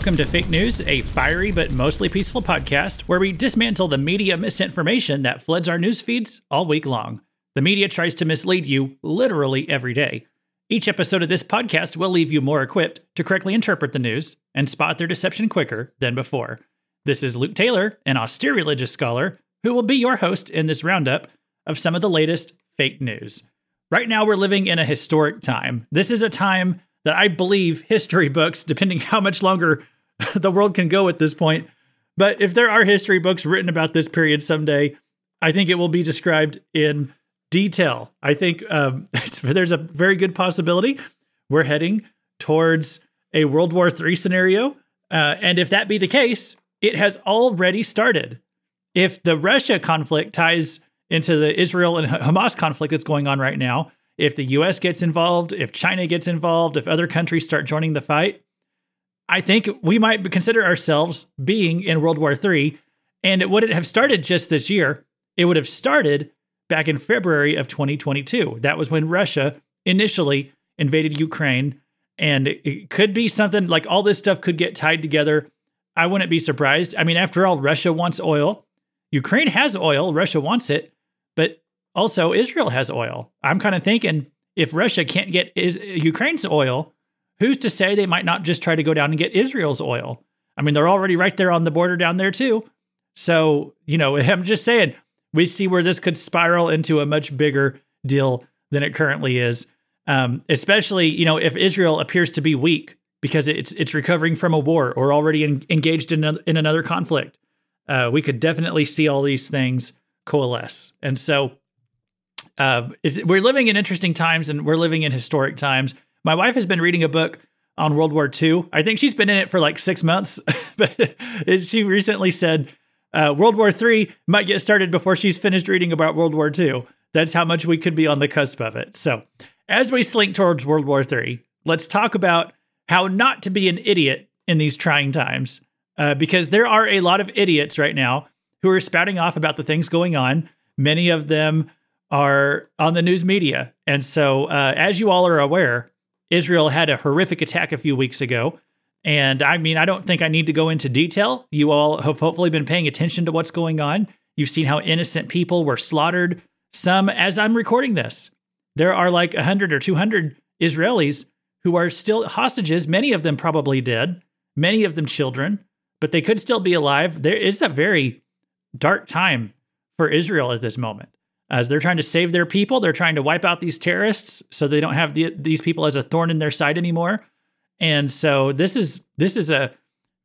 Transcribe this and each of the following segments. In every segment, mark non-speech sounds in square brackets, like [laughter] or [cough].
Welcome to Fake News, a fiery but mostly peaceful podcast where we dismantle the media misinformation that floods our news feeds all week long. The media tries to mislead you literally every day. Each episode of this podcast will leave you more equipped to correctly interpret the news and spot their deception quicker than before. This is Luke Taylor, an austere religious scholar, who will be your host in this roundup of some of the latest fake news. Right now, we're living in a historic time. This is a time that I believe history books, depending [laughs] how much longer [laughs] the world can go at this point, but if there are history books written about this period someday, I think it will be described in detail. I think um, [laughs] there's a very good possibility we're heading towards a World War III scenario. Uh, and if that be the case, it has already started. If the Russia conflict ties into the Israel and Hamas conflict that's going on right now, if the US gets involved, if China gets involved, if other countries start joining the fight, I think we might consider ourselves being in World War III. And it wouldn't have started just this year. It would have started back in February of 2022. That was when Russia initially invaded Ukraine. And it could be something like all this stuff could get tied together. I wouldn't be surprised. I mean, after all, Russia wants oil. Ukraine has oil. Russia wants it. But also, Israel has oil. I'm kind of thinking if Russia can't get is, Ukraine's oil, who's to say they might not just try to go down and get Israel's oil? I mean, they're already right there on the border down there, too. So, you know, [laughs] I'm just saying, we see where this could spiral into a much bigger deal than it currently is. Um, especially, you know, if Israel appears to be weak because it's it's recovering from a war or already in, engaged in, in another conflict, uh, we could definitely see all these things coalesce. And so, uh, we're living in interesting times and we're living in historic times. My wife has been reading a book on World War II. I think she's been in it for like six months, [laughs] but she recently said uh, World War III might get started before she's finished reading about World War II. That's how much we could be on the cusp of it. So, as we slink towards World War III, let's talk about how not to be an idiot in these trying times, uh, because there are a lot of idiots right now who are spouting off about the things going on. Many of them are on the news media. And so, uh, as you all are aware, Israel had a horrific attack a few weeks ago and I mean, I don't think I need to go into detail. You all have hopefully been paying attention to what's going on. You've seen how innocent people were slaughtered. Some, as I'm recording this, there are like 100 or 200 Israelis who are still hostages, many of them probably dead, many of them children, but they could still be alive. There is a very dark time for Israel at this moment. As they're trying to save their people, they're trying to wipe out these terrorists so they don't have the, these people as a thorn in their side anymore. And so this is this is a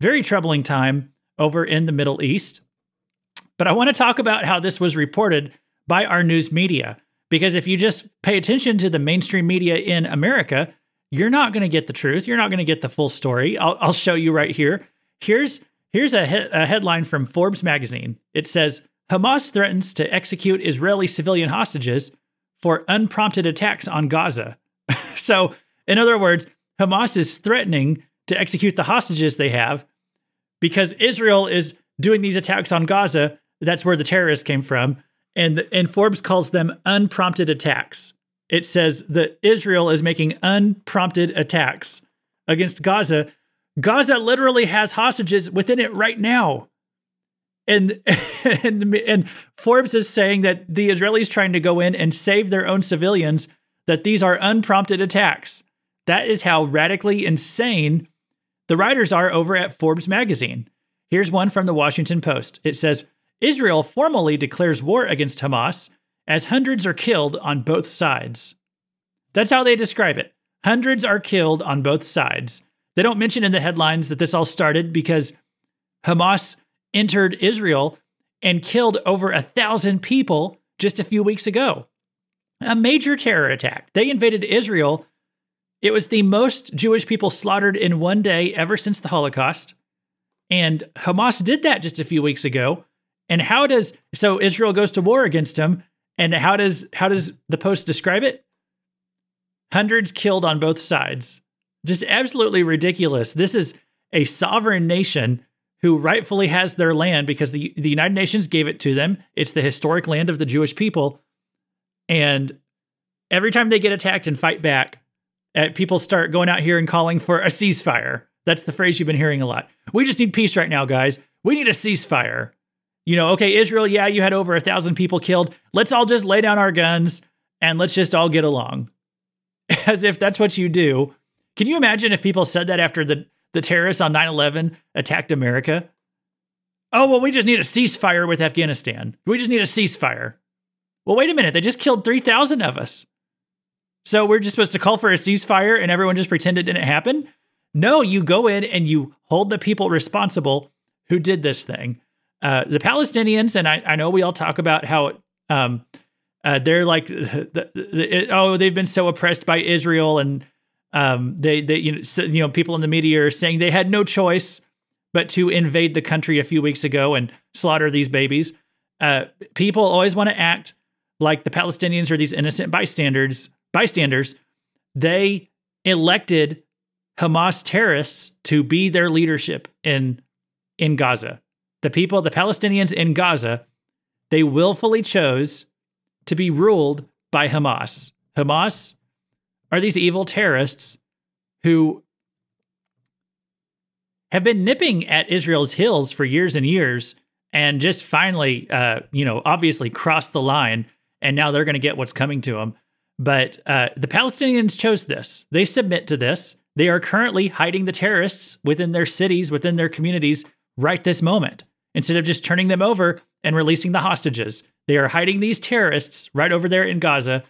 very troubling time over in the Middle East. But I want to talk about how this was reported by our news media because if you just pay attention to the mainstream media in America, you're not going to get the truth. You're not going to get the full story. I'll, I'll show you right here. Here's here's a, he- a headline from Forbes magazine. It says Hamas threatens to execute Israeli civilian hostages for unprompted attacks on Gaza. [laughs] so, in other words, Hamas is threatening to execute the hostages they have because Israel is doing these attacks on Gaza. That's where the terrorists came from. And, and Forbes calls them unprompted attacks. It says that Israel is making unprompted attacks against Gaza. Gaza literally has hostages within it right now. And, [laughs] and and Forbes is saying that the Israelis trying to go in and save their own civilians that these are unprompted attacks. That is how radically insane the writers are over at Forbes magazine. Here's one from the Washington Post. It says Israel formally declares war against Hamas as hundreds are killed on both sides. That's how they describe it. Hundreds are killed on both sides. They don't mention in the headlines that this all started because Hamas entered Israel and killed over a thousand people just a few weeks ago. A major terror attack. They invaded Israel it was the most Jewish people slaughtered in one day ever since the Holocaust. And Hamas did that just a few weeks ago. And how does so Israel goes to war against him? And how does how does the post describe it? Hundreds killed on both sides. Just absolutely ridiculous. This is a sovereign nation who rightfully has their land because the, the United Nations gave it to them. It's the historic land of the Jewish people. And every time they get attacked and fight back, uh, people start going out here and calling for a ceasefire. That's the phrase you've been hearing a lot. We just need peace right now, guys. We need a ceasefire. You know, okay, Israel, yeah, you had over a thousand people killed. Let's all just lay down our guns and let's just all get along. [laughs] As if that's what you do. Can you imagine if people said that after the, the terrorists on 9 11 attacked America? Oh, well, we just need a ceasefire with Afghanistan. We just need a ceasefire. Well, wait a minute. They just killed 3,000 of us. So we're just supposed to call for a ceasefire and everyone just pretend it didn't happen? No, you go in and you hold the people responsible who did this thing. Uh, the Palestinians, and I, I, know we all talk about how um, uh, they're like, [laughs] the, the, the, oh, they've been so oppressed by Israel, and um, they, they, you know, so, you know, people in the media are saying they had no choice but to invade the country a few weeks ago and slaughter these babies. Uh, people always want to act like the Palestinians are these innocent bystanders. Bystanders, they elected Hamas terrorists to be their leadership in in Gaza. The people, the Palestinians in Gaza, they willfully chose to be ruled by Hamas. Hamas are these evil terrorists who have been nipping at Israel's heels for years and years and just finally, uh, you know, obviously crossed the line and now they're going to get what's coming to them. But uh, the Palestinians chose this. They submit to this. They are currently hiding the terrorists within their cities, within their communities, right this moment. Instead of just turning them over and releasing the hostages, they are hiding these terrorists right over there in Gaza.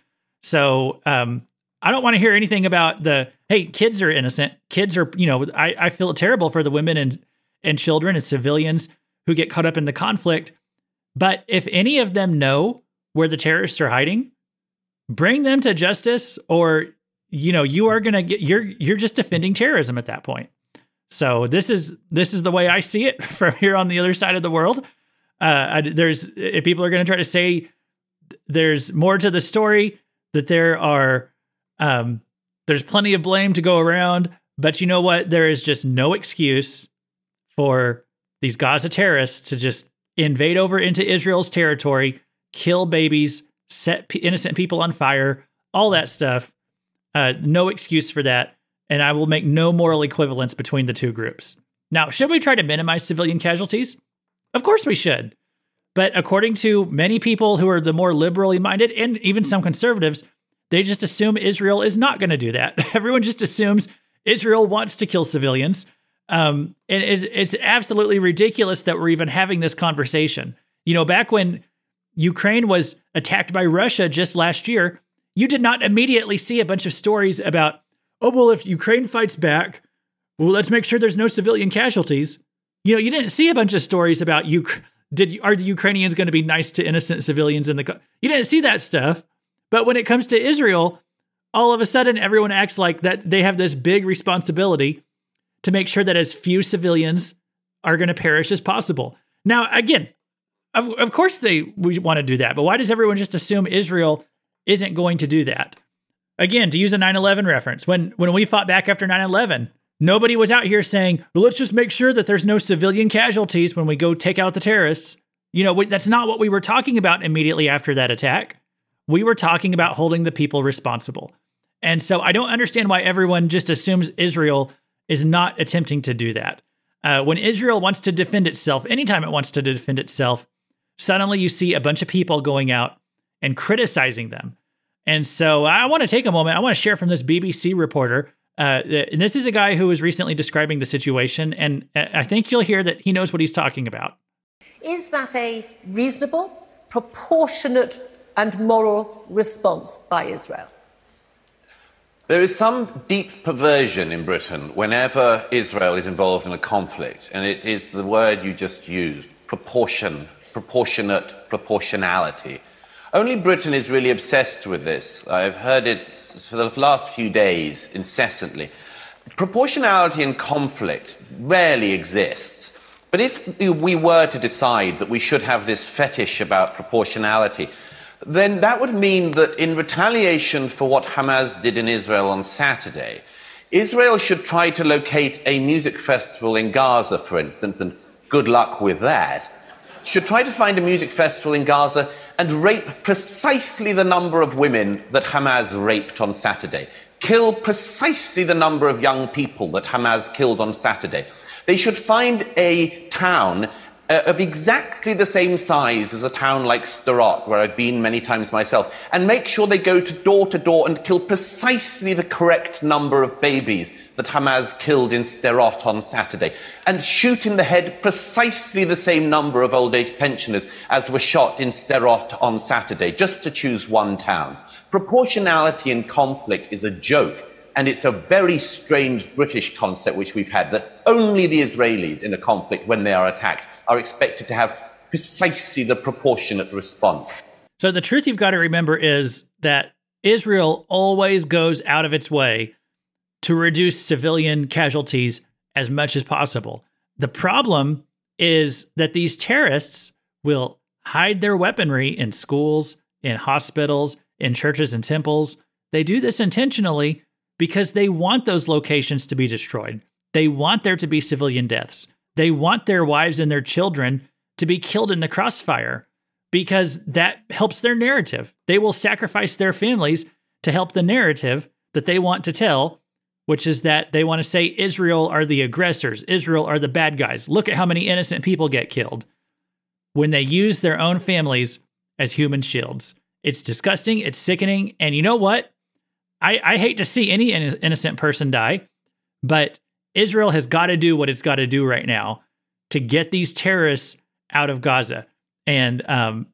So um, I don't want to hear anything about the hey, kids are innocent. Kids are, you know, I, I feel terrible for the women and and children and civilians who get caught up in the conflict. But if any of them know where the terrorists are hiding, bring them to justice or you know you are going to get you're you're just defending terrorism at that point so this is this is the way i see it [laughs] from here on the other side of the world uh I, there's if people are going to try to say there's more to the story that there are um there's plenty of blame to go around but you know what there is just no excuse for these gaza terrorists to just invade over into israel's territory kill babies set p- innocent people on fire all that stuff uh, no excuse for that, and I will make no moral equivalence between the two groups. Now, should we try to minimize civilian casualties? Of course we should. But according to many people who are the more liberally minded and even some conservatives, they just assume Israel is not going to do that. [laughs] Everyone just assumes Israel wants to kill civilians. Um, and it's, it's absolutely ridiculous that we're even having this conversation. You know, back when Ukraine was attacked by Russia just last year, you did not immediately see a bunch of stories about, oh, well, if Ukraine fights back, well, let's make sure there's no civilian casualties. You know, you didn't see a bunch of stories about you. Did are the Ukrainians going to be nice to innocent civilians in the? You didn't see that stuff. But when it comes to Israel, all of a sudden everyone acts like that they have this big responsibility to make sure that as few civilians are going to perish as possible. Now, again, of, of course they we want to do that, but why does everyone just assume Israel isn't going to do that. Again, to use a 9/11 reference, when when we fought back after 9/11, nobody was out here saying, well, "Let's just make sure that there's no civilian casualties when we go take out the terrorists." You know, we, that's not what we were talking about immediately after that attack. We were talking about holding the people responsible. And so I don't understand why everyone just assumes Israel is not attempting to do that. Uh, when Israel wants to defend itself, anytime it wants to defend itself, suddenly you see a bunch of people going out and criticizing them. And so I want to take a moment. I want to share from this BBC reporter. Uh, and this is a guy who was recently describing the situation, and I think you'll hear that he knows what he's talking about. Is that a reasonable, proportionate, and moral response by Israel? There is some deep perversion in Britain whenever Israel is involved in a conflict, and it is the word you just used proportion, proportionate, proportionality. Only Britain is really obsessed with this. I've heard it for the last few days incessantly. Proportionality in conflict rarely exists. But if we were to decide that we should have this fetish about proportionality, then that would mean that in retaliation for what Hamas did in Israel on Saturday, Israel should try to locate a music festival in Gaza, for instance, and good luck with that, should try to find a music festival in Gaza and rape precisely the number of women that Hamas raped on Saturday. kill precisely the number of young people that Hamas killed on Saturday. They should find a town uh, of exactly the same size as a town like Sderot, where I've been many times myself, and make sure they go to door to door and kill precisely the correct number of babies that Hamas killed in Sderot on Saturday, and shoot in the head precisely the same number of old age pensioners as were shot in Sderot on Saturday, just to choose one town. Proportionality in conflict is a joke and it's a very strange British concept which we've had that only the Israelis in a conflict, when they are attacked, are expected to have precisely the proportionate response. So the truth you've got to remember is that Israel always goes out of its way to reduce civilian casualties as much as possible. The problem is that these terrorists will hide their weaponry in schools, in hospitals, in churches and temples. They do this intentionally because they want those locations to be destroyed. They want there to be civilian deaths. They want their wives and their children to be killed in the crossfire because that helps their narrative. They will sacrifice their families to help the narrative that they want to tell, which is that they want to say Israel are the aggressors, Israel are the bad guys. Look at how many innocent people get killed when they use their own families as human shields. It's disgusting, it's sickening, and you know what? I, I hate to see any innocent person die, but Israel has got to do what it's got to do right now to get these terrorists out of Gaza. And um,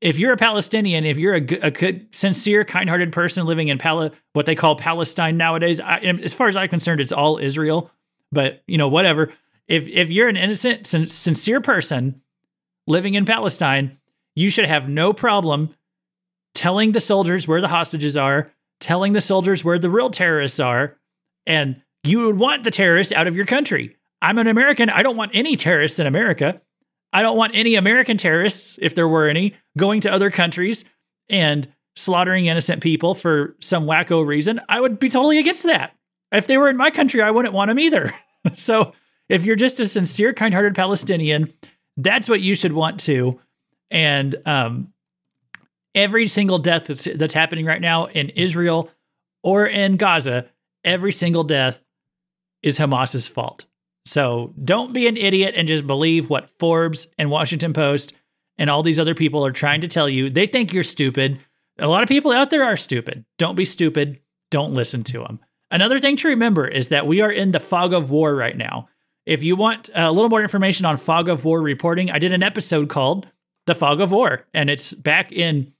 if you're a Palestinian, if you're a, good, a good, sincere, kind-hearted person living in Pal- what they call Palestine nowadays, I, as far as I'm concerned, it's all Israel. But you know, whatever. If if you're an innocent, sin- sincere person living in Palestine, you should have no problem telling the soldiers where the hostages are, telling the soldiers where the real terrorists are, and you would want the terrorists out of your country. I'm an American. I don't want any terrorists in America. I don't want any American terrorists, if there were any, going to other countries and slaughtering innocent people for some wacko reason. I would be totally against that. If they were in my country, I wouldn't want them either. [laughs] so if you're just a sincere, kind hearted Palestinian, that's what you should want to. And um, every single death that's, that's happening right now in Israel or in Gaza, every single death is Hamas's fault. So don't be an idiot and just believe what Forbes and Washington Post and all these other people are trying to tell you. They think you're stupid. A lot of people out there are stupid. Don't be stupid. Don't listen to them. Another thing to remember is that we are in the fog of war right now. If you want a little more information on fog of war reporting, I did an episode called The Fog of War, and it's back in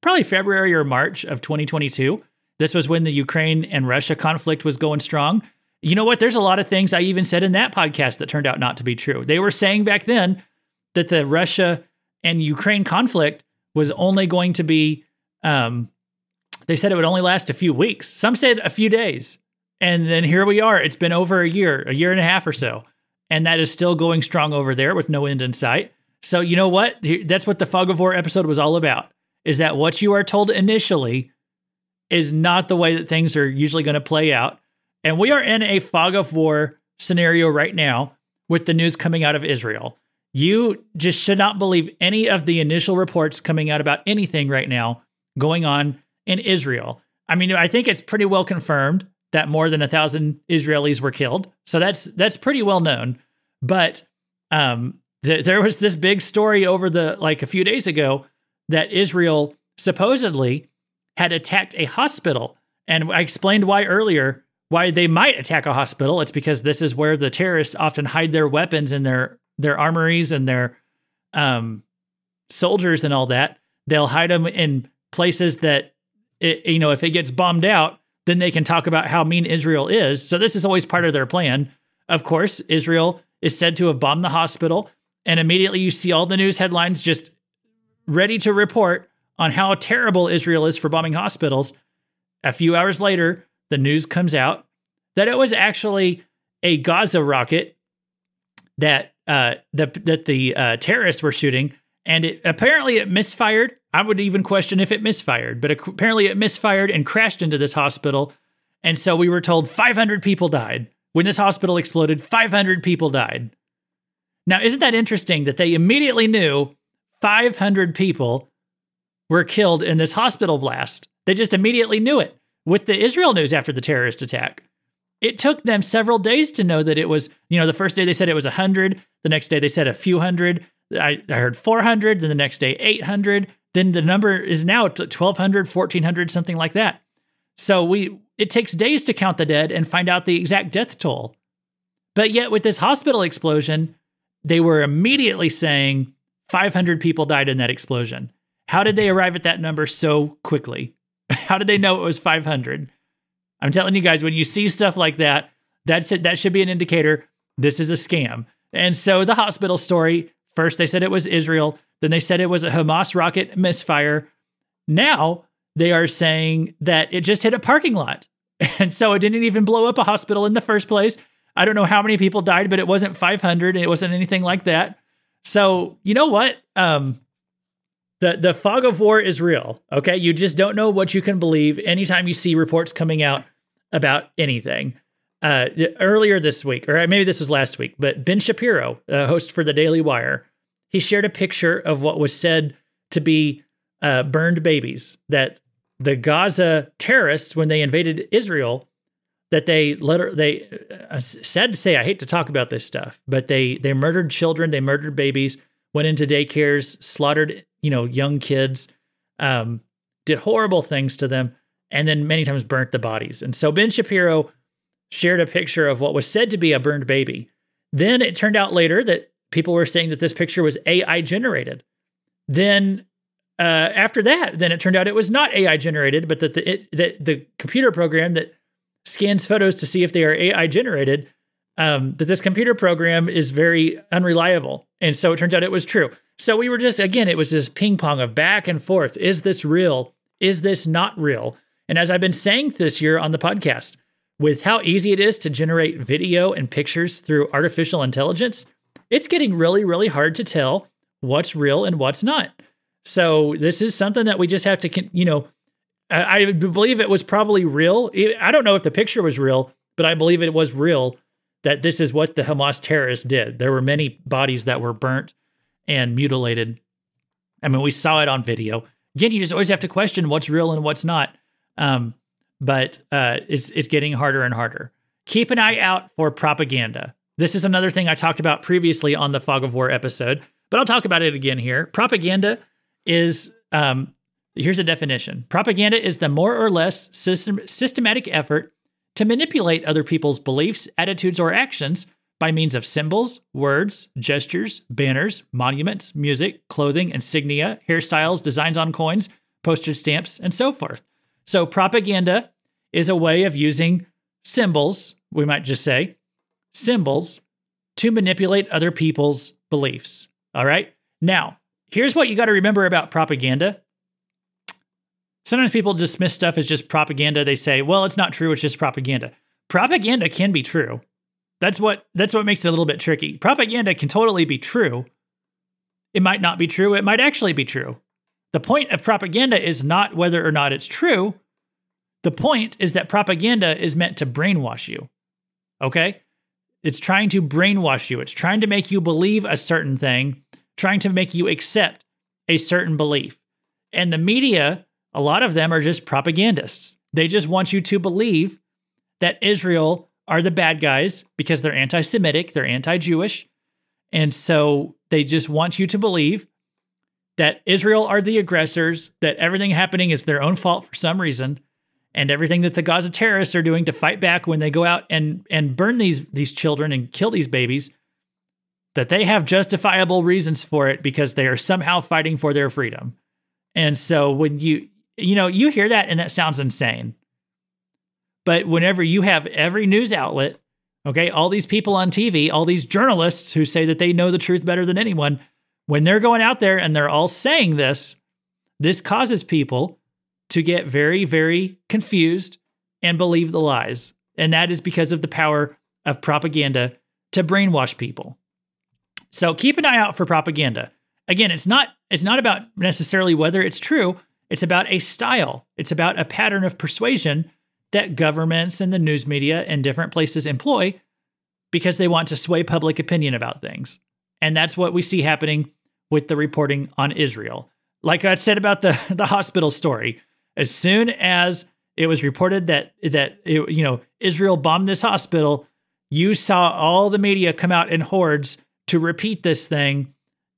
probably February or March of 2022. This was when the Ukraine and Russia conflict was going strong. You know what? There's a lot of things I even said in that podcast that turned out not to be true. They were saying back then that the Russia and Ukraine conflict was only going to be, um, they said it would only last a few weeks. Some said a few days. And then here we are. It's been over a year, a year and a half or so. And that is still going strong over there with no end in sight. So, you know what? That's what the Fog of War episode was all about is that what you are told initially is not the way that things are usually going to play out. And we are in a fog of war scenario right now with the news coming out of Israel. You just should not believe any of the initial reports coming out about anything right now going on in Israel. I mean, I think it's pretty well confirmed that more than a thousand Israelis were killed, so that's that's pretty well known. But um, th- there was this big story over the like a few days ago that Israel supposedly had attacked a hospital. And I explained why earlier, why they might attack a hospital. It's because this is where the terrorists often hide their weapons and their their armories and their um, soldiers and all that. They'll hide them in places that, it, you know, if it gets bombed out, then they can talk about how mean Israel is. So this is always part of their plan. Of course, Israel is said to have bombed the hospital, and immediately you see all the news headlines just ready to report on how terrible Israel is for bombing hospitals. A few hours later, the news comes out that it was actually a Gaza rocket that uh, the, that the uh, terrorists were shooting, and it apparently it misfired. I would even question if it misfired, but apparently it misfired and crashed into this hospital. And so we were told 500 people died. When this hospital exploded, 500 people died. Now, isn't that interesting that they immediately knew 500 people were killed in this hospital blast. They just immediately knew it. with the Israel news after the terrorist attack. It took them several days to know that it was, you know, the first day they said it was 100, the next day they said a few hundred. I, I heard 400, then the next day 800, then the number is now 1200, 1400, something like that. So we it takes days to count the dead and find out the exact death toll. But yet with this hospital explosion, they were immediately saying 500 people died in that explosion. How did they arrive at that number so quickly? [laughs] How did they know it was 500? I'm telling you guys, when you see stuff like that, that's it, that should be an indicator this is a scam. And so the hospital story first they said it was Israel, then they said it was a Hamas rocket misfire. Now they are saying that it just hit a parking lot. [laughs] And so it didn't even blow up a hospital in the first place. I don't know how many people died, but it wasn't 500. It wasn't anything like that. So, you know what? Um, the the fog of war is real. Okay, you just don't know what you can believe anytime you see reports coming out about anything. Uh, earlier this week, or maybe this was last week, but Ben Shapiro, a host for the Daily Wire, he shared a picture of what was said to be uh, burned babies that the Gaza terrorists, when they invaded Israel, that they let they uh, sad to say, I hate to talk about this stuff, but they they murdered children, they murdered babies, went into daycares, slaughtered you know, young kids, um, did horrible things to them, and then many times burnt the bodies. And so Ben Shapiro shared a picture of what was said to be a burned baby. Then it turned out later that people were saying that this picture was AI generated. Then uh, after that, then it turned out it was not AI generated, but that the it, that the computer program that scans photos to see if they are AI generated, um, that this computer program is very unreliable, and so it turns out it was true. So we were just, again, it was this ping pong of back and forth. Is this real? Is this not real? And as I've been saying this year on the podcast, with how easy it is to generate video and pictures through artificial intelligence, it's getting really, really hard to tell what's real and what's not. So this is something that we just have to, you know, I, believe it was probably real. I don't know if the picture was real, but I believe it was real that this is what the Hamas terrorists did. There were many bodies that were burnt and mutilated. I mean, we saw it on video. Again, you just always have to question what's real and what's not. Um, but uh, it's it's getting harder and harder. Keep an eye out for propaganda. This is another thing I talked about previously on the Fog of War episode, but I'll talk about it again here. Propaganda is um, here's a definition: propaganda is the more or less system, systematic effort to manipulate other people's beliefs, attitudes, or actions by means of symbols, words, gestures, banners, monuments, music, clothing, insignia, hairstyles, designs on coins, postage stamps, and so forth. So, propaganda is a way of using symbols, we might just say, symbols, to manipulate other people's beliefs. All right. Now, here's what you got to remember about propaganda. Sometimes people dismiss stuff as just propaganda. They say, well, it's not true, it's just propaganda. Propaganda can be true. That's what that's what makes it a little bit tricky. Propaganda can totally be true. It might not be true. It might actually be true. The point of propaganda is not whether or not it's true. The point is that propaganda is meant to brainwash you. Okay? It's trying to brainwash you. It's trying to make you believe a certain thing, trying to make you accept a certain belief. And the media, a lot of them are just propagandists. They just want you to believe that Israel are the bad guys because they're anti Semitic, they're anti Jewish. And so they just want you to believe that Israel are the aggressors, that everything happening is their own fault for some reason, and everything that the Gaza terrorists are doing to fight back when they go out and, and burn these, these children and kill these babies, that they have justifiable reasons for it because they are somehow fighting for their freedom. And so when you, you know, you hear that and that sounds insane. But whenever you have every news outlet, okay, all these people on TV, all these journalists who say that they know the truth better than anyone, when they're going out there and they're all saying this, this causes people to get very, very confused and believe the lies. And that is because of the power of propaganda to brainwash people. So keep an eye out for propaganda. Again, it's not it's not about necessarily whether it's true, it's about a style. It's about a pattern of persuasion that governments and the news media and different places employ because they want to sway public opinion about things. And that's what we see happening with the reporting on Israel. Like I said about the, [laughs] the hospital story, as soon as it was reported that that it, you know Israel bombed this hospital. You saw all the media come out in hordes to repeat this thing,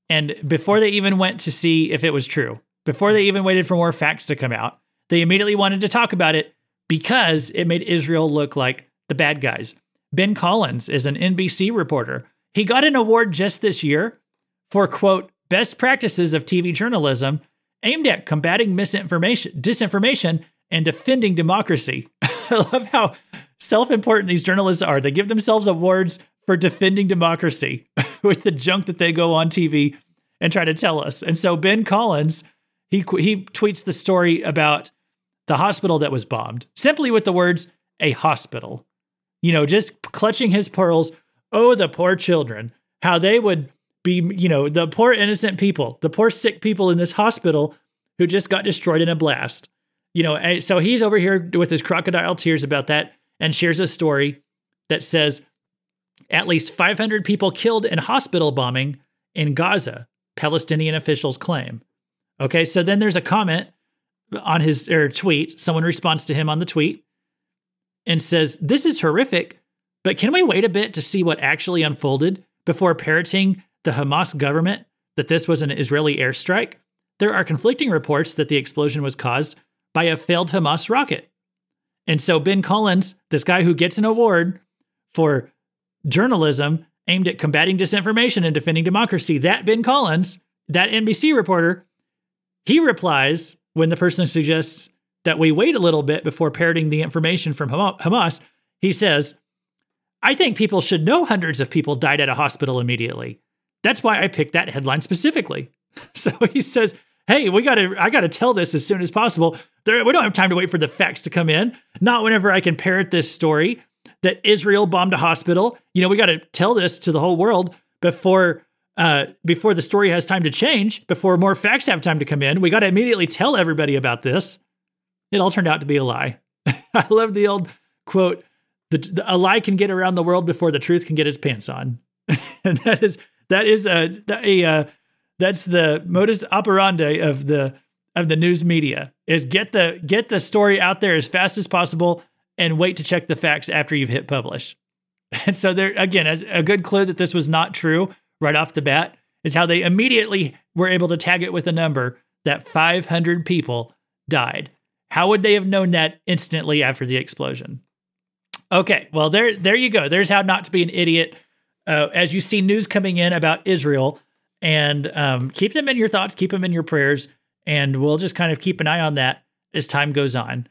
and before they even went to see if it was true, before they even waited for more facts to come out, they immediately wanted to talk about it because it made Israel look like the bad guys. Ben Collins is an NBC reporter. He got an award just this year for quote best practices of TV journalism aimed at combating misinformation, disinformation, and defending democracy. [laughs] I love how self-important these journalists are. They give themselves awards for defending democracy [laughs] with the junk that they go on TV and try to tell us. And so Ben Collins, he he tweets the story about the hospital that was bombed simply with the words a hospital. You know, just clutching his pearls. Oh, the poor children. How they would be, you know, the poor innocent people, the poor sick people in this hospital who just got destroyed in a blast. You know, so he's over here with his crocodile tears about that and shares a story that says at least 500 people killed in hospital bombing in Gaza, Palestinian officials claim. Okay, so then there's a comment on his or tweet. Someone responds to him on the tweet and says, This is horrific, but can we wait a bit to see what actually unfolded before parroting the Hamas government that this was an Israeli airstrike? There are conflicting reports that the explosion was caused by a failed Hamas rocket. And so Ben Collins, this guy who gets an award for journalism aimed at combating disinformation and defending democracy, that Ben Collins, that NBC reporter, he replies when the person suggests that we wait a little bit before parroting the information from Hamas. He says, I think people should know hundreds of people died at a hospital immediately. That's why I picked that headline specifically. [laughs] So he says, Hey, we gotta I gotta tell this as soon as possible. There, we don't have time to wait for the facts to come in. Not whenever I can parrot this story that Israel bombed a hospital. You know, we gotta tell this to the whole world before uh, before the story has time to change, before more facts have time to come in. We got to immediately tell everybody about this. It all turned out to be a lie. [laughs] I love the old quote: the, the, "A lie can get around the world before the truth can get its pants on," [laughs] and that is that is a, a uh, that's the modus operandi of the of the news media is get the get the story out there as fast as possible and wait to check the facts after you've hit publish. [laughs] And so there again, as a good clue that this was not true right off the bat is how they immediately were able to tag it with a number that 500 people died. How would they have known that instantly after the explosion? Okay, well there there you go. There's how not to be an idiot. Uh, as you see news coming in about Israel, and um, keep them in your thoughts, keep them in your prayers, and we'll just kind of keep an eye on that as time goes on.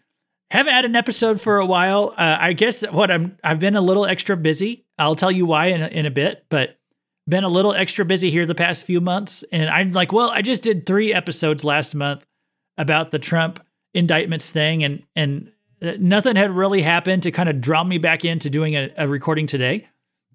Haven't had an episode for a while. Uh, I guess what I'm I've been a little extra busy. I'll tell you why in a, in a bit, but been a little extra busy here the past few months. And I'm like, well, I just did three episodes last month about the Trump indictments thing, and and nothing had really happened to kind of draw me back into doing a, a recording today,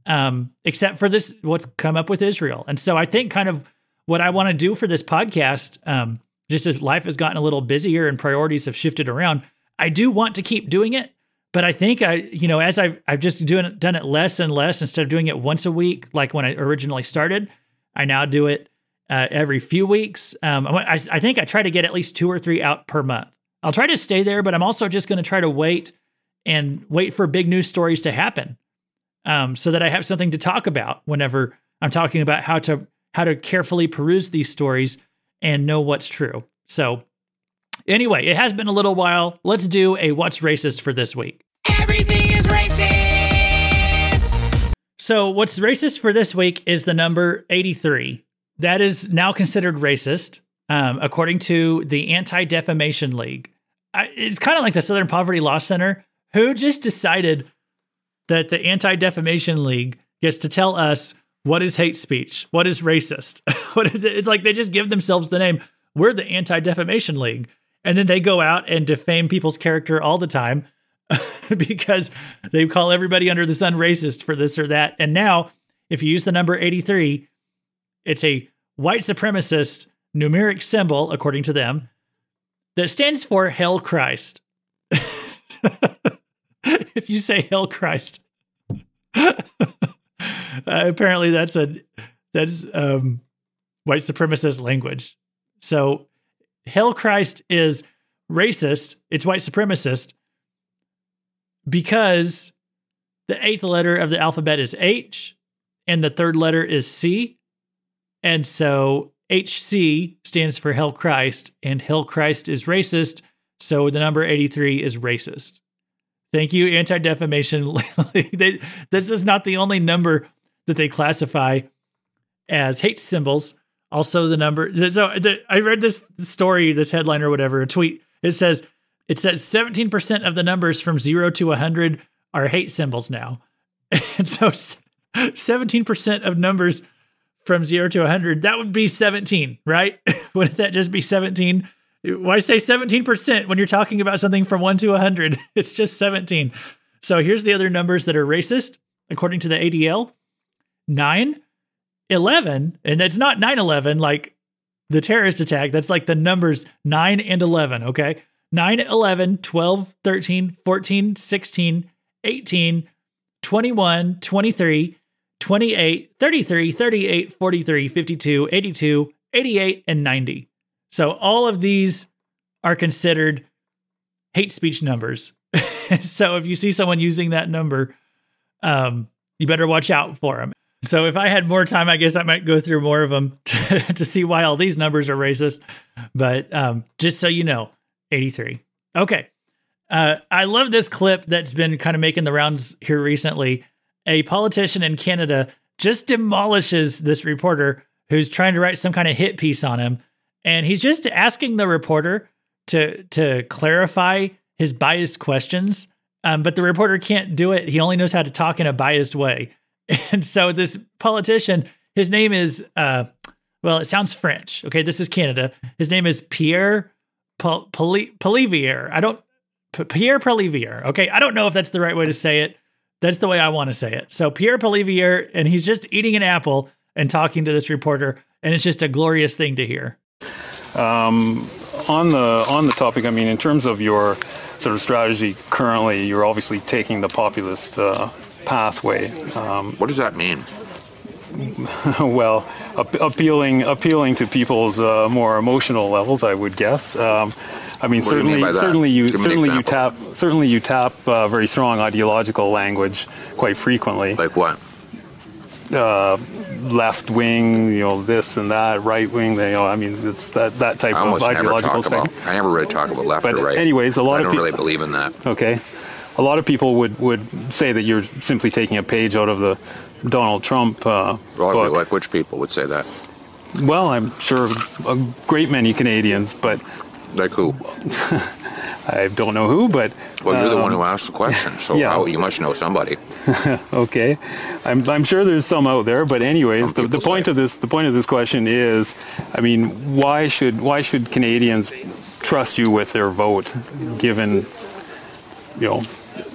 um, except for this what's come up with Israel. And so I think kind of what I want to do for this podcast, um, just as life has gotten a little busier and priorities have shifted around, I do want to keep doing it but I think I, you know, as I've I've just doing done it less and less instead of doing it once a week, like when I originally started, I now do it uh, every few weeks. Um, I, I think I try to get at least two or three out per month. I'll try to stay there, but I'm also just going to try to wait and wait for big news stories to happen, um, so that I have something to talk about whenever I'm talking about how to how to carefully peruse these stories and know what's true. So Anyway, it has been a little while. Let's do a What's Racist for this week. Everything is racist! So, what's racist for this week is the number 83. That is now considered racist, um, according to the Anti Defamation League. I, it's kind of like the Southern Poverty Law Center, who just decided that the Anti Defamation League gets to tell us what is hate speech, what is racist. [laughs] what is it? It's like they just give themselves the name. We're the Anti Defamation League. And then they go out and defame people's character all the time [laughs] because they call everybody under the sun racist for this or that. And now, if you use the number 83, it's a white supremacist numeric symbol, according to them, that stands for Hell Christ. [laughs] if you say Hell Christ, [laughs] uh, apparently that's a that's um, white supremacist language. So Hell Christ is racist, it's white supremacist, because the eighth letter of the alphabet is H and the third letter is C. And so HC stands for Hell Christ, and Hell Christ is racist. So the number 83 is racist. Thank you, Anti Defamation. [laughs] this is not the only number that they classify as hate symbols. Also, the number. So the, I read this story, this headline or whatever, a tweet. It says it says 17% of the numbers from zero to 100 are hate symbols now. [laughs] And so 17% of numbers from zero to 100, that would be 17, right? [laughs] Wouldn't that just be 17? Why say 17% when you're talking about something from 1 to 100? [laughs] It's just 17. So here's the other numbers that are racist, according to the ADL 9, 11, and that's not 9 11 like the terrorist attack. That's like the numbers 9 and 11, okay? 9, 11, 12, 13, 14, 16, 18, 21, 23, 28, 33, 38, 43, 52, 82, 88, and 90. So all of these are considered hate speech numbers. [laughs] so if you see someone using that number, um, you better watch out for them. So if I had more time, I guess I might go through more of them [laughs] to, to see why all these numbers are racist. But um, just so you know, 83. Okay. Uh, I love this clip that's been kind of making the rounds here recently. A politician in Canada just demolishes this reporter who's trying to write some kind of hit piece on him, and he's just asking the reporter to to clarify his biased questions. Um, but the reporter can't do it. He only knows how to talk in a biased way. [laughs] And so this politician, his name is uh, well, it sounds French. Okay, this is Canada. His name is Pierre Poilievre. I don't Pierre Poilievre. Okay, I don't know if that's the right way to say it. That's the way I want to say it. So Pierre Poilievre, and he's just eating an apple and talking to this reporter, and it's just a glorious thing to hear. Um, on the on the topic, I mean, in terms of your sort of strategy currently, you're obviously taking the populist uh, pathway. Um, what does that mean? [laughs] well, appealing appealing to people's uh, more emotional levels, I would guess. Um, I mean, what certainly, you mean certainly you certainly you tap certainly you tap uh, very strong ideological language quite frequently. Like what? Uh, left wing, you know, this and that, right wing. You know, I mean, it's that that type of ideological stuff. I never really talk about left but or right. Anyways, a lot I of don't people really believe in that. Okay, a lot of people would would say that you're simply taking a page out of the Donald Trump uh, book. Like which people would say that? Well, I'm sure a great many Canadians, but like who? [laughs] I don't know who, but well, you're um, the one who asked the question, so [laughs] yeah. how, you must know somebody. [laughs] okay, I'm, I'm sure there's some out there, but anyways, the, the point of this the point of this question is, I mean, why should why should Canadians trust you with their vote, given you know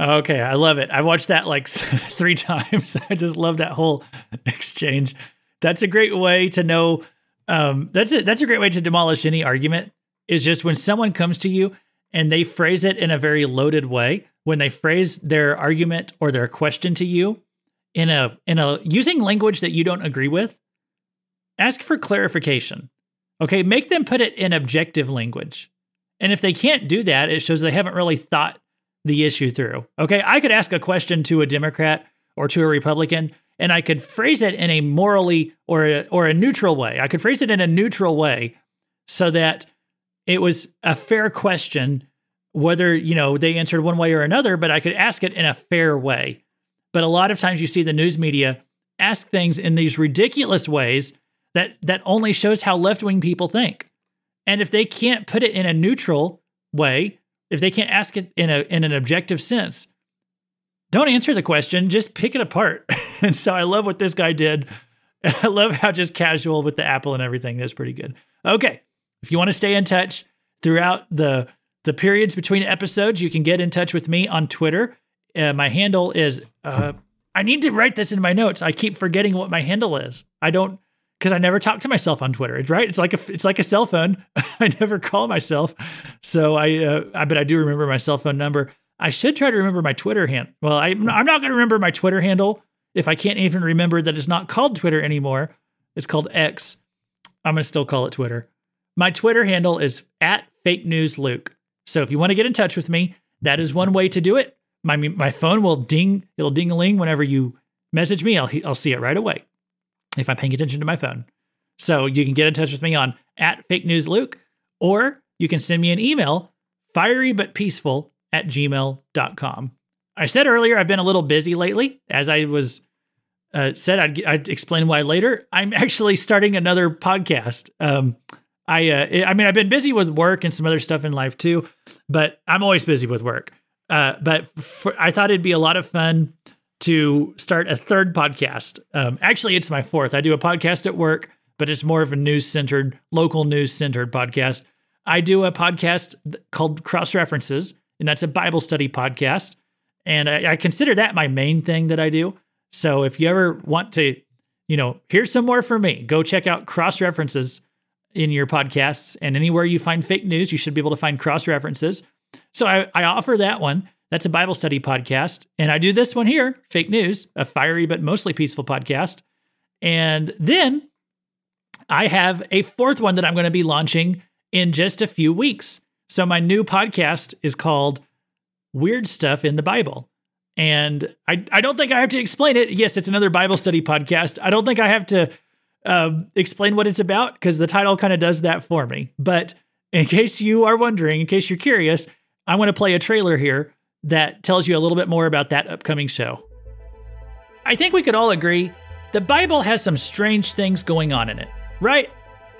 Okay, I love it. I watched that like [laughs] three times. [laughs] I just love that whole [laughs] exchange. That's a great way to know. Um, that's a, that's a great way to demolish any argument. Is just when someone comes to you and they phrase it in a very loaded way. When they phrase their argument or their question to you in a in a using language that you don't agree with, ask for clarification. Okay, make them put it in objective language. And if they can't do that, it shows they haven't really thought the issue through. Okay, I could ask a question to a Democrat or to a Republican, and I could phrase it in a morally or a, or a neutral way. I could phrase it in a neutral way so that it was a fair question, whether you know they answered one way or another. But I could ask it in a fair way. But a lot of times you see the news media ask things in these ridiculous ways that that only shows how left wing people think. And if they can't put it in a neutral way, if they can't ask it in a in an objective sense, don't answer the question, just pick it apart. [laughs] and so I love what this guy did. And [laughs] I love how just casual with the apple and everything. That's pretty good. Okay. If you want to stay in touch throughout the the periods between episodes, you can get in touch with me on Twitter. Uh, my handle is. Uh, I need to write this in my notes. I keep forgetting what my handle is. I don't because I never talk to myself on Twitter. It's right. It's like a it's like a cell phone. [laughs] I never call myself. So I, uh, I but I do remember my cell phone number. I should try to remember my Twitter handle. Well, I, I'm not going to remember my Twitter handle if I can't even remember that it's not called Twitter anymore. It's called X. I'm going to still call it Twitter. My Twitter handle is at fake news Luke. So if you want to get in touch with me, that is one way to do it. My my phone will ding, it'll ding a ling whenever you message me. I'll I'll see it right away if I'm paying attention to my phone. So you can get in touch with me on at fake news Luke, or you can send me an email, fiery but peaceful at gmail.com. I said earlier I've been a little busy lately, as I was uh, said I'd, I'd explain why later. I'm actually starting another podcast. Um, I uh, I mean I've been busy with work and some other stuff in life too, but I'm always busy with work. Uh, but for, I thought it'd be a lot of fun to start a third podcast. Um, actually, it's my fourth. I do a podcast at work, but it's more of a news centered, local news centered podcast. I do a podcast called Cross References, and that's a Bible study podcast. And I, I consider that my main thing that I do. So if you ever want to, you know, here's some more for me, go check out Cross References in your podcasts and anywhere you find fake news, you should be able to find cross references. So I, I offer that one. That's a Bible study podcast. And I do this one here, Fake News, a fiery but mostly peaceful podcast. And then I have a fourth one that I'm going to be launching in just a few weeks. So my new podcast is called Weird Stuff in the Bible. And I, I don't think I have to explain it. Yes, it's another Bible study podcast. I don't think I have to um, explain what it's about because the title kind of does that for me. But in case you are wondering, in case you're curious, I want to play a trailer here that tells you a little bit more about that upcoming show. I think we could all agree the Bible has some strange things going on in it, right?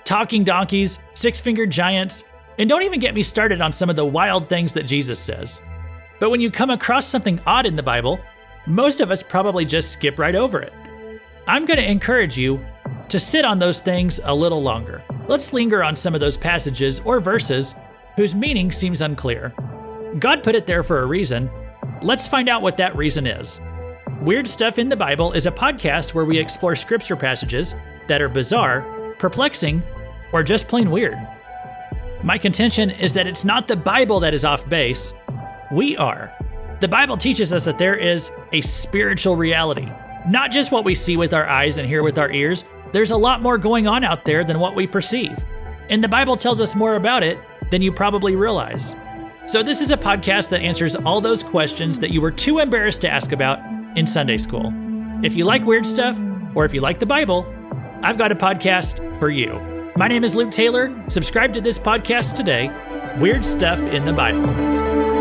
Talking donkeys, six fingered giants, and don't even get me started on some of the wild things that Jesus says. But when you come across something odd in the Bible, most of us probably just skip right over it. I'm going to encourage you to sit on those things a little longer. Let's linger on some of those passages or verses whose meaning seems unclear. God put it there for a reason. Let's find out what that reason is. Weird Stuff in the Bible is a podcast where we explore scripture passages that are bizarre, perplexing, or just plain weird. My contention is that it's not the Bible that is off base, we are. The Bible teaches us that there is a spiritual reality, not just what we see with our eyes and hear with our ears, there's a lot more going on out there than what we perceive. And the Bible tells us more about it than you probably realize. So, this is a podcast that answers all those questions that you were too embarrassed to ask about in Sunday school. If you like weird stuff, or if you like the Bible, I've got a podcast for you. My name is Luke Taylor. Subscribe to this podcast today Weird Stuff in the Bible.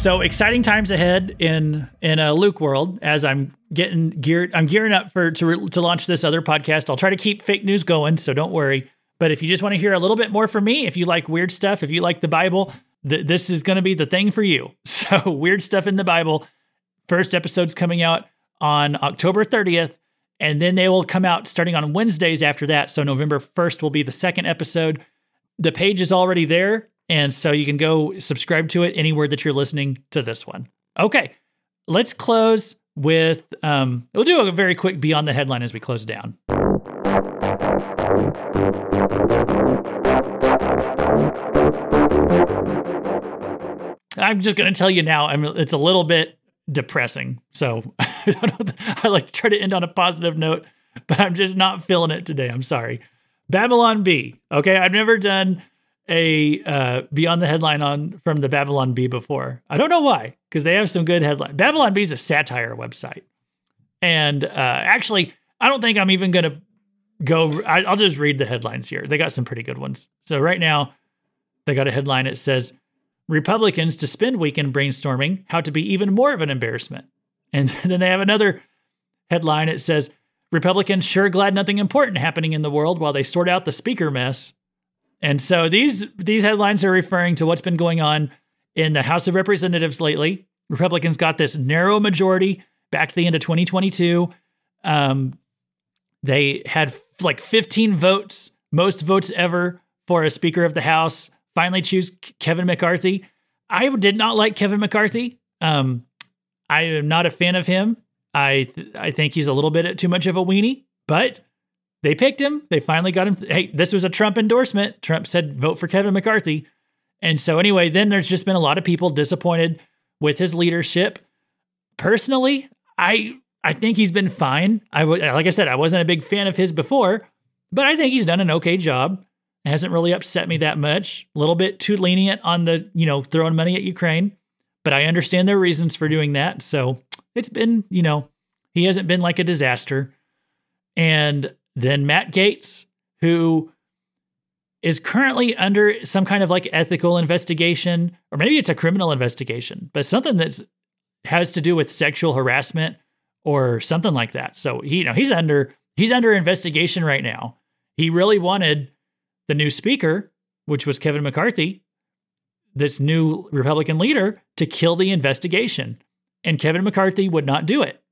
So exciting times ahead in in a Luke world as I'm getting geared. I'm gearing up for to to launch this other podcast. I'll try to keep fake news going, so don't worry. But if you just want to hear a little bit more from me, if you like weird stuff, if you like the Bible, th- this is going to be the thing for you. [laughs] So weird stuff in the Bible. First episode's coming out on October 30th, and then they will come out starting on Wednesdays after that. So November 1st will be the second episode. The page is already there. And so you can go subscribe to it anywhere that you're listening to this one. Okay, let's close with, um, we'll do a very quick beyond the headline as we close down. I'm just going to tell you now, I'm, it's a little bit depressing. So [laughs] I like to try to end on a positive note, but I'm just not feeling it today. I'm sorry. Babylon Bee. Okay. I've never done a uh, Beyond the Headline on from the Babylon Bee before. I don't know why, because they have some good headlines. Babylon Bee is a satire website, and uh, actually, I don't think I'm even gonna go. I, I'll just read the headlines here. They got some pretty good ones. So right now, they got a headline. It says Republicans to spend weekend brainstorming how to be even more of an embarrassment, and [laughs] then they have another headline. It says Republicans sure glad nothing important happening in the world while they sort out the speaker mess. And so these these headlines are referring to what's been going on in the House of Representatives lately. Republicans got this narrow majority back to the end of 2022. Um, They had like 15 votes, most votes ever for a Speaker of the House. Finally, choose Kevin McCarthy. I did not like Kevin McCarthy. Um, I am not a fan of him. I th- I think he's a little bit too much of a weenie, but they picked him. They finally got him. Hey, this was a Trump endorsement. Trump said vote for Kevin McCarthy. And so anyway, then there's just been a lot of people disappointed with his leadership. Personally, I I think he's been fine. I w- like I said, I wasn't a big fan of his before, but I think he's done an okay job. It hasn't really upset me that much. A little bit too lenient on the, you know, throwing money at Ukraine, but I understand their reasons for doing that. So it's been, you know, he hasn't been like a disaster. And then Matt Gaetz, who is currently under some kind of like ethical investigation, or maybe it's a criminal investigation, but something that has to do with sexual harassment or something like that. So he, you know, he's under he's under investigation right now. He really wanted the new speaker, which was Kevin McCarthy, this new Republican leader, to kill the investigation. And Kevin McCarthy would not do it.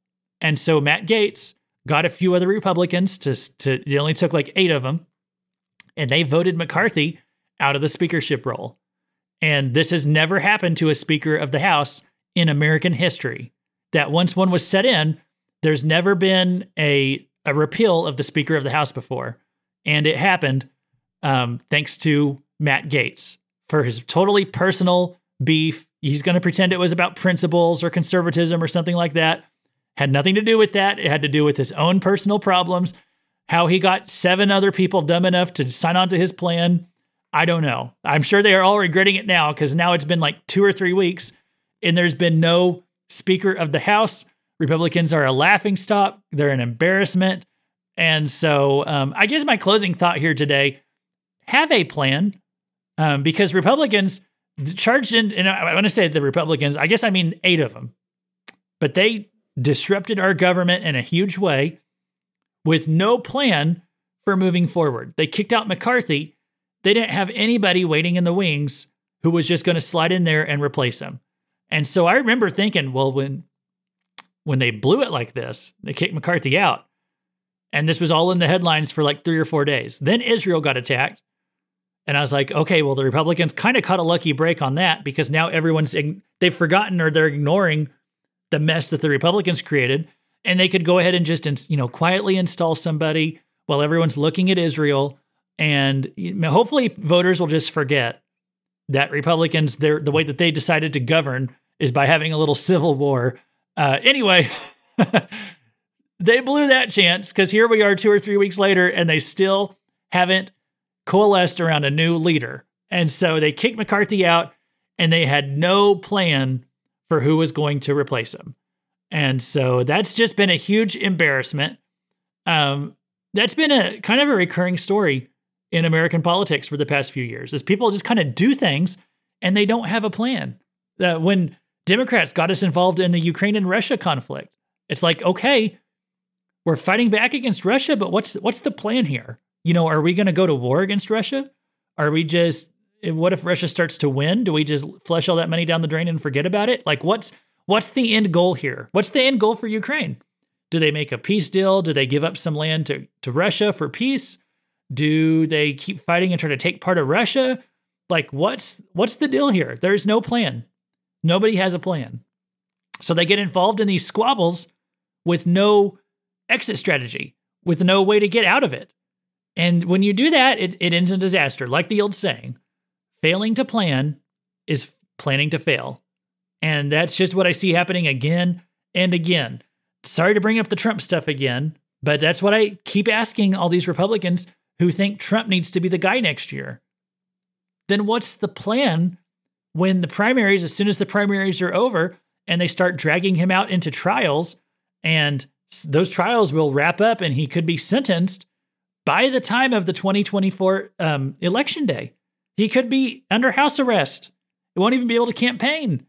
And so Matt Gaetz got a few other Republicans to, to it only took like eight of them, and they voted McCarthy out of the speakership role. And this has never happened to a Speaker of the House in American history that once one was set in, there's never been a a repeal of the Speaker of the House before, and it happened um, thanks to Matt Gaetz for his totally personal beef. He's going to pretend it was about principles or conservatism or something like that. Had nothing to do with that. It had to do with his own personal problems. How he got seven other people dumb enough to sign on to his plan, I don't know. I'm sure they are all regretting it now because now it's been like two or three weeks and there's been no Speaker of the House. Republicans are a laughing stock, they're an embarrassment. And so um, I guess my closing thought here today have a plan um, because Republicans charged in, and I want to say the Republicans, I guess I mean eight of them, but they disrupted our government in a huge way with no plan for moving forward. They kicked out McCarthy. They didn't have anybody waiting in the wings who was just going to slide in there and replace him. And so I remember thinking, well, when when they blew it like this, they kicked McCarthy out. And this was all in the headlines for like three or four days. Then Israel got attacked. And I was like, okay, well, the Republicans kind of caught a lucky break on that because now everyone's, they've forgotten or they're ignoring the mess that the Republicans created. And they could go ahead and just, you know, quietly install somebody while everyone's looking at Israel. And hopefully voters will just forget that Republicans, the way that they decided to govern is by having a little [laughs] civil war. Uh, anyway, [laughs] they blew that chance because here we are two or three weeks later and they still haven't coalesced around a new leader. And so they kicked McCarthy out and they had no plan for who was going to replace him. And so that's just been a huge embarrassment. Um, that's been a kind of a recurring story in American politics for the past few years is people just kind of do things and they don't have a plan. Uh, when Democrats got us involved in the Ukraine and Russia conflict, it's like, okay, we're fighting back against Russia, but what's what's the plan here? You know, are we going to go to war against Russia? Are we just what if Russia starts to win? Do we just flush all that money down the drain and forget about it? Like what's what's the end goal here? What's the end goal for Ukraine? Do they make a peace deal? Do they give up some land to, to Russia for peace? Do they keep fighting and try to take part of Russia? Like what's what's the deal here? There's no plan. Nobody has a plan. So they get involved in these squabbles with no exit strategy, with no way to get out of it. And when you do that, it, it ends in disaster. Like the old saying, failing to plan is planning to fail. And that's just what I see happening again and again. Sorry to bring up the Trump stuff again, but that's what I keep asking all these Republicans who think Trump needs to be the guy next year. Then what's the plan when the primaries, as soon as the primaries are over and they start dragging him out into trials, and those trials will wrap up and he could be sentenced by the time of the 2024 um, election day? He could be under house arrest. He won't even be able to campaign.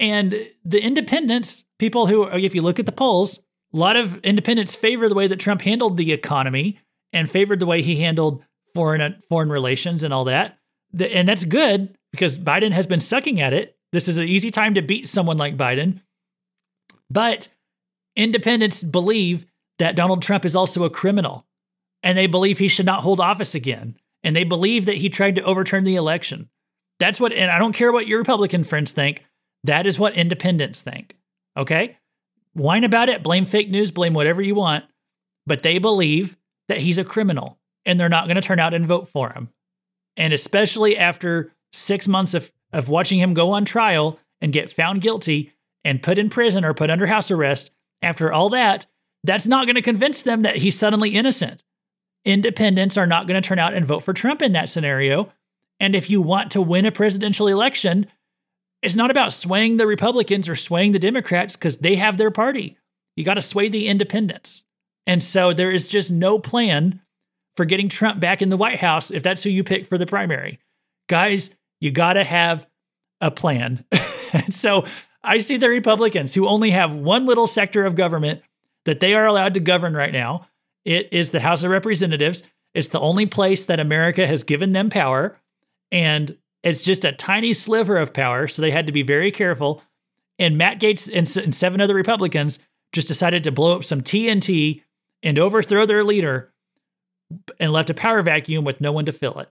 And the independents, people who, if you look at the polls, a lot of independents favor the way that Trump handled the economy and favored the way he handled foreign foreign relations and all that. And that's good because Biden has been sucking at it. This is an easy time to beat someone like Biden. But independents believe that Donald Trump is also a criminal and they believe he should not hold office again. And they believe that he tried to overturn the election. That's what, and I don't care what your Republican friends think. That is what independents think. Okay? Whine about it, blame fake news, blame whatever you want. But they believe that he's a criminal and they're not going to turn out and vote for him. And especially after six months of, of watching him go on trial and get found guilty and put in prison or put under house arrest, after all that, that's not going to convince them that he's suddenly innocent. Independents are not going to turn out and vote for Trump in that scenario. And if you want to win a presidential election, it's not about swaying the Republicans or swaying the Democrats because they have their party. You got to sway the independents. And so there is just no plan for getting Trump back in the White House if that's who you pick for the primary. Guys, you got to have a plan. [laughs] and so I see the Republicans who only have one little sector of government that they are allowed to govern right now. It is the House of Representatives. It's the only place that America has given them power. And it's just a tiny sliver of power. So they had to be very careful. And Matt Gaetz and, and seven other Republicans just decided to blow up some TNT and overthrow their leader and left a power vacuum with no one to fill it.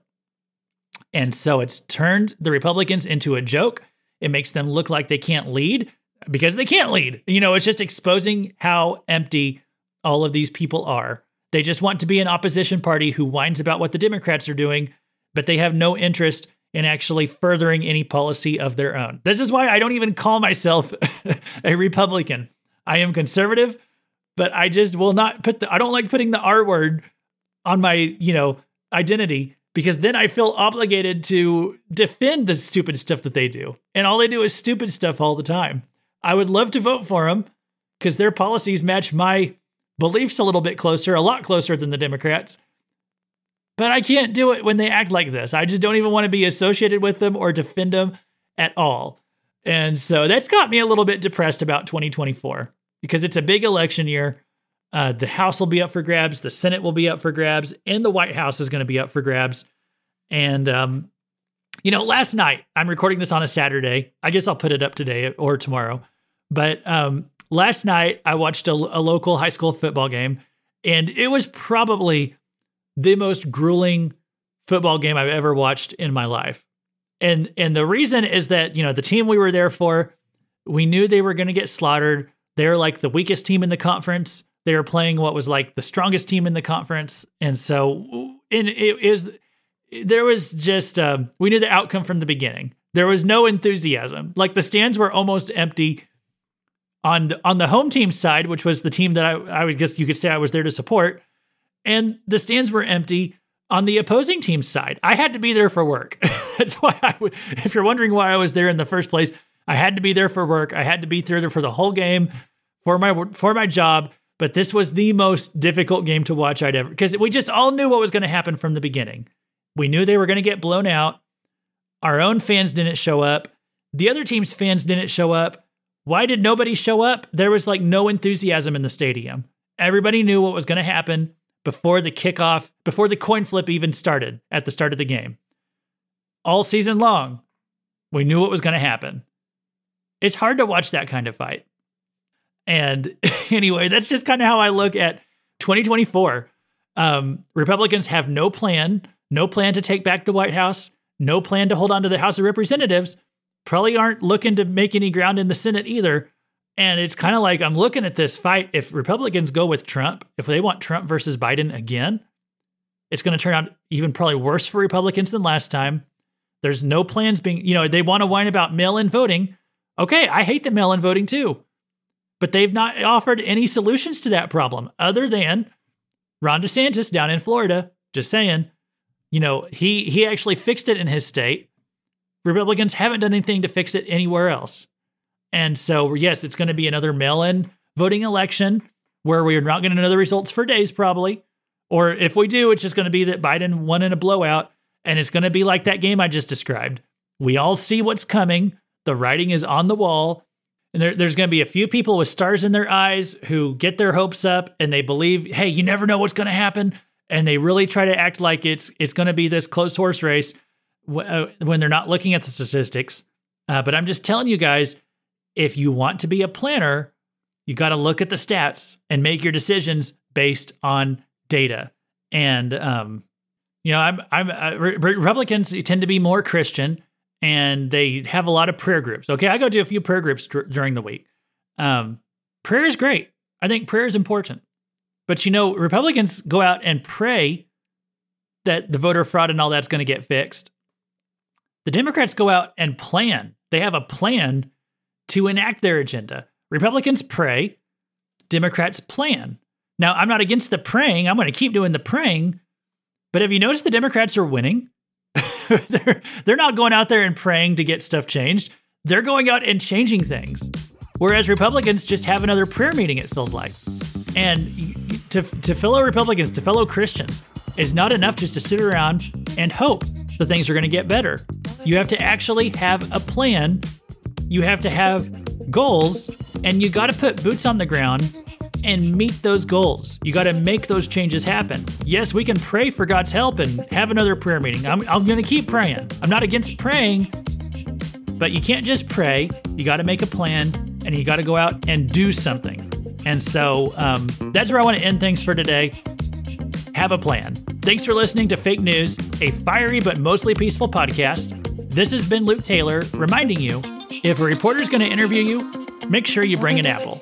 And so it's turned the Republicans into a joke. It makes them look like they can't lead because they can't lead. You know, it's just exposing how empty all of these people are. They just want to be an opposition party who whines about what the Democrats are doing, but they have no interest in actually furthering any policy of their own. This is why I don't even call myself [laughs] a Republican. I am conservative, but I just will not put the I don't like putting the R word on my, you know, identity because then I feel obligated to defend the stupid stuff that they do. And all they do is stupid stuff all the time. I would love to vote for them because their policies match my beliefs a little bit closer, a lot closer than the Democrats. But I can't do it when they act like this. I just don't even want to be associated with them or defend them at all. And so that's got me a little bit depressed about 2024 because it's a big election year. Uh, the House will be up for grabs, the Senate will be up for grabs, and the White House is going to be up for grabs. And, um, you know, last night, I'm recording this on a Saturday. I guess I'll put it up today or tomorrow. But um, last night, I watched a, a local high school football game, and it was probably the most grueling football game I've ever watched in my life. And and the reason is that, you know, the team we were there for, we knew they were going to get slaughtered. They're like the weakest team in the conference. They were playing what was like the strongest team in the conference. And so and it is there was just uh, we knew the outcome from the beginning. There was no enthusiasm. Like the stands were almost empty on the, on the home team side, which was the team that I, I would guess you could say I was there to support and the stands were empty on the opposing team's side. I had to be there for work. [laughs] That's why I would, if you're wondering why I was there in the first place, I had to be there for work. I had to be there for the whole game for my for my job. But this was the most difficult game to watch I'd ever because we just all knew what was going to happen from the beginning. We knew they were going to get blown out. Our own fans didn't show up. The other team's fans didn't show up. Why did nobody show up? There was like no enthusiasm in the stadium. Everybody knew what was going to happen before the kickoff, before the coin flip even started at the start of the game. All season long, we knew what was going to happen. It's hard to watch that kind of fight. And [laughs] anyway, that's just kind of how I look at 2024. Um, Republicans have no plan, no plan to take back the White House, no plan to hold on to the House of Representatives, probably aren't looking to make any ground in the Senate either. And it's kind of like I'm looking at this fight. If Republicans go with Trump, if they want Trump versus Biden again, it's going to turn out even probably worse for Republicans than last time. There's no plans being, you know, they want to whine about mail in voting. Okay, I hate the mail in voting too. But they've not offered any solutions to that problem other than Ron DeSantis down in Florida. Just saying, you know, he he actually fixed it in his state. Republicans haven't done anything to fix it anywhere else. And so, yes, it's going to be another mail in voting election where we're not going to know the results for days, probably. Or if we do, it's just going to be that Biden won in a blowout. And it's going to be like that game I just described. We all see what's coming. The writing is on the wall. And there, there's going to be a few people with stars in their eyes who get their hopes up and they believe, hey, you never know what's going to happen. And they really try to act like it's it's going to be this close horse race when they're not looking at the statistics. Uh, but I'm just telling you guys, if you want to be a planner, you got to look at the stats and make your decisions based on data. And um, you know, I'm I'm uh, Republicans tend to be more Christian, and they have a lot of prayer groups. Okay, I go to a few prayer groups during the week. Um, prayer is great. I think prayer is important, but you know, Republicans go out and pray that the voter fraud and all that's going to get fixed. The Democrats go out and plan. They have a plan to enact their agenda. Republicans pray, Democrats plan. Now, I'm not against the praying. I'm going to keep doing the praying. But have you noticed the Democrats are winning? [laughs] they're, they're not going out there and praying to get stuff changed. They're going out and changing things. Whereas Republicans just have another prayer meeting, it feels like. And to, to fellow Republicans, to fellow Christians, is not enough just to sit around and hope that things are going to get better. You have to actually have a plan. You have to have goals, and you got to put boots on the ground and meet those goals. You got to make those changes happen. Yes, we can pray for God's help and have another prayer meeting. I'm, I'm going to keep praying. I'm not against praying, but you can't just pray. You got to make a plan and you got to go out and do something. And so um, that's where I want to end things for today. Have a plan. Thanks for listening to Fake News, a fiery but mostly peaceful podcast. This has been Luke Taylor reminding you if a reporter's going to interview you, make sure you bring an apple.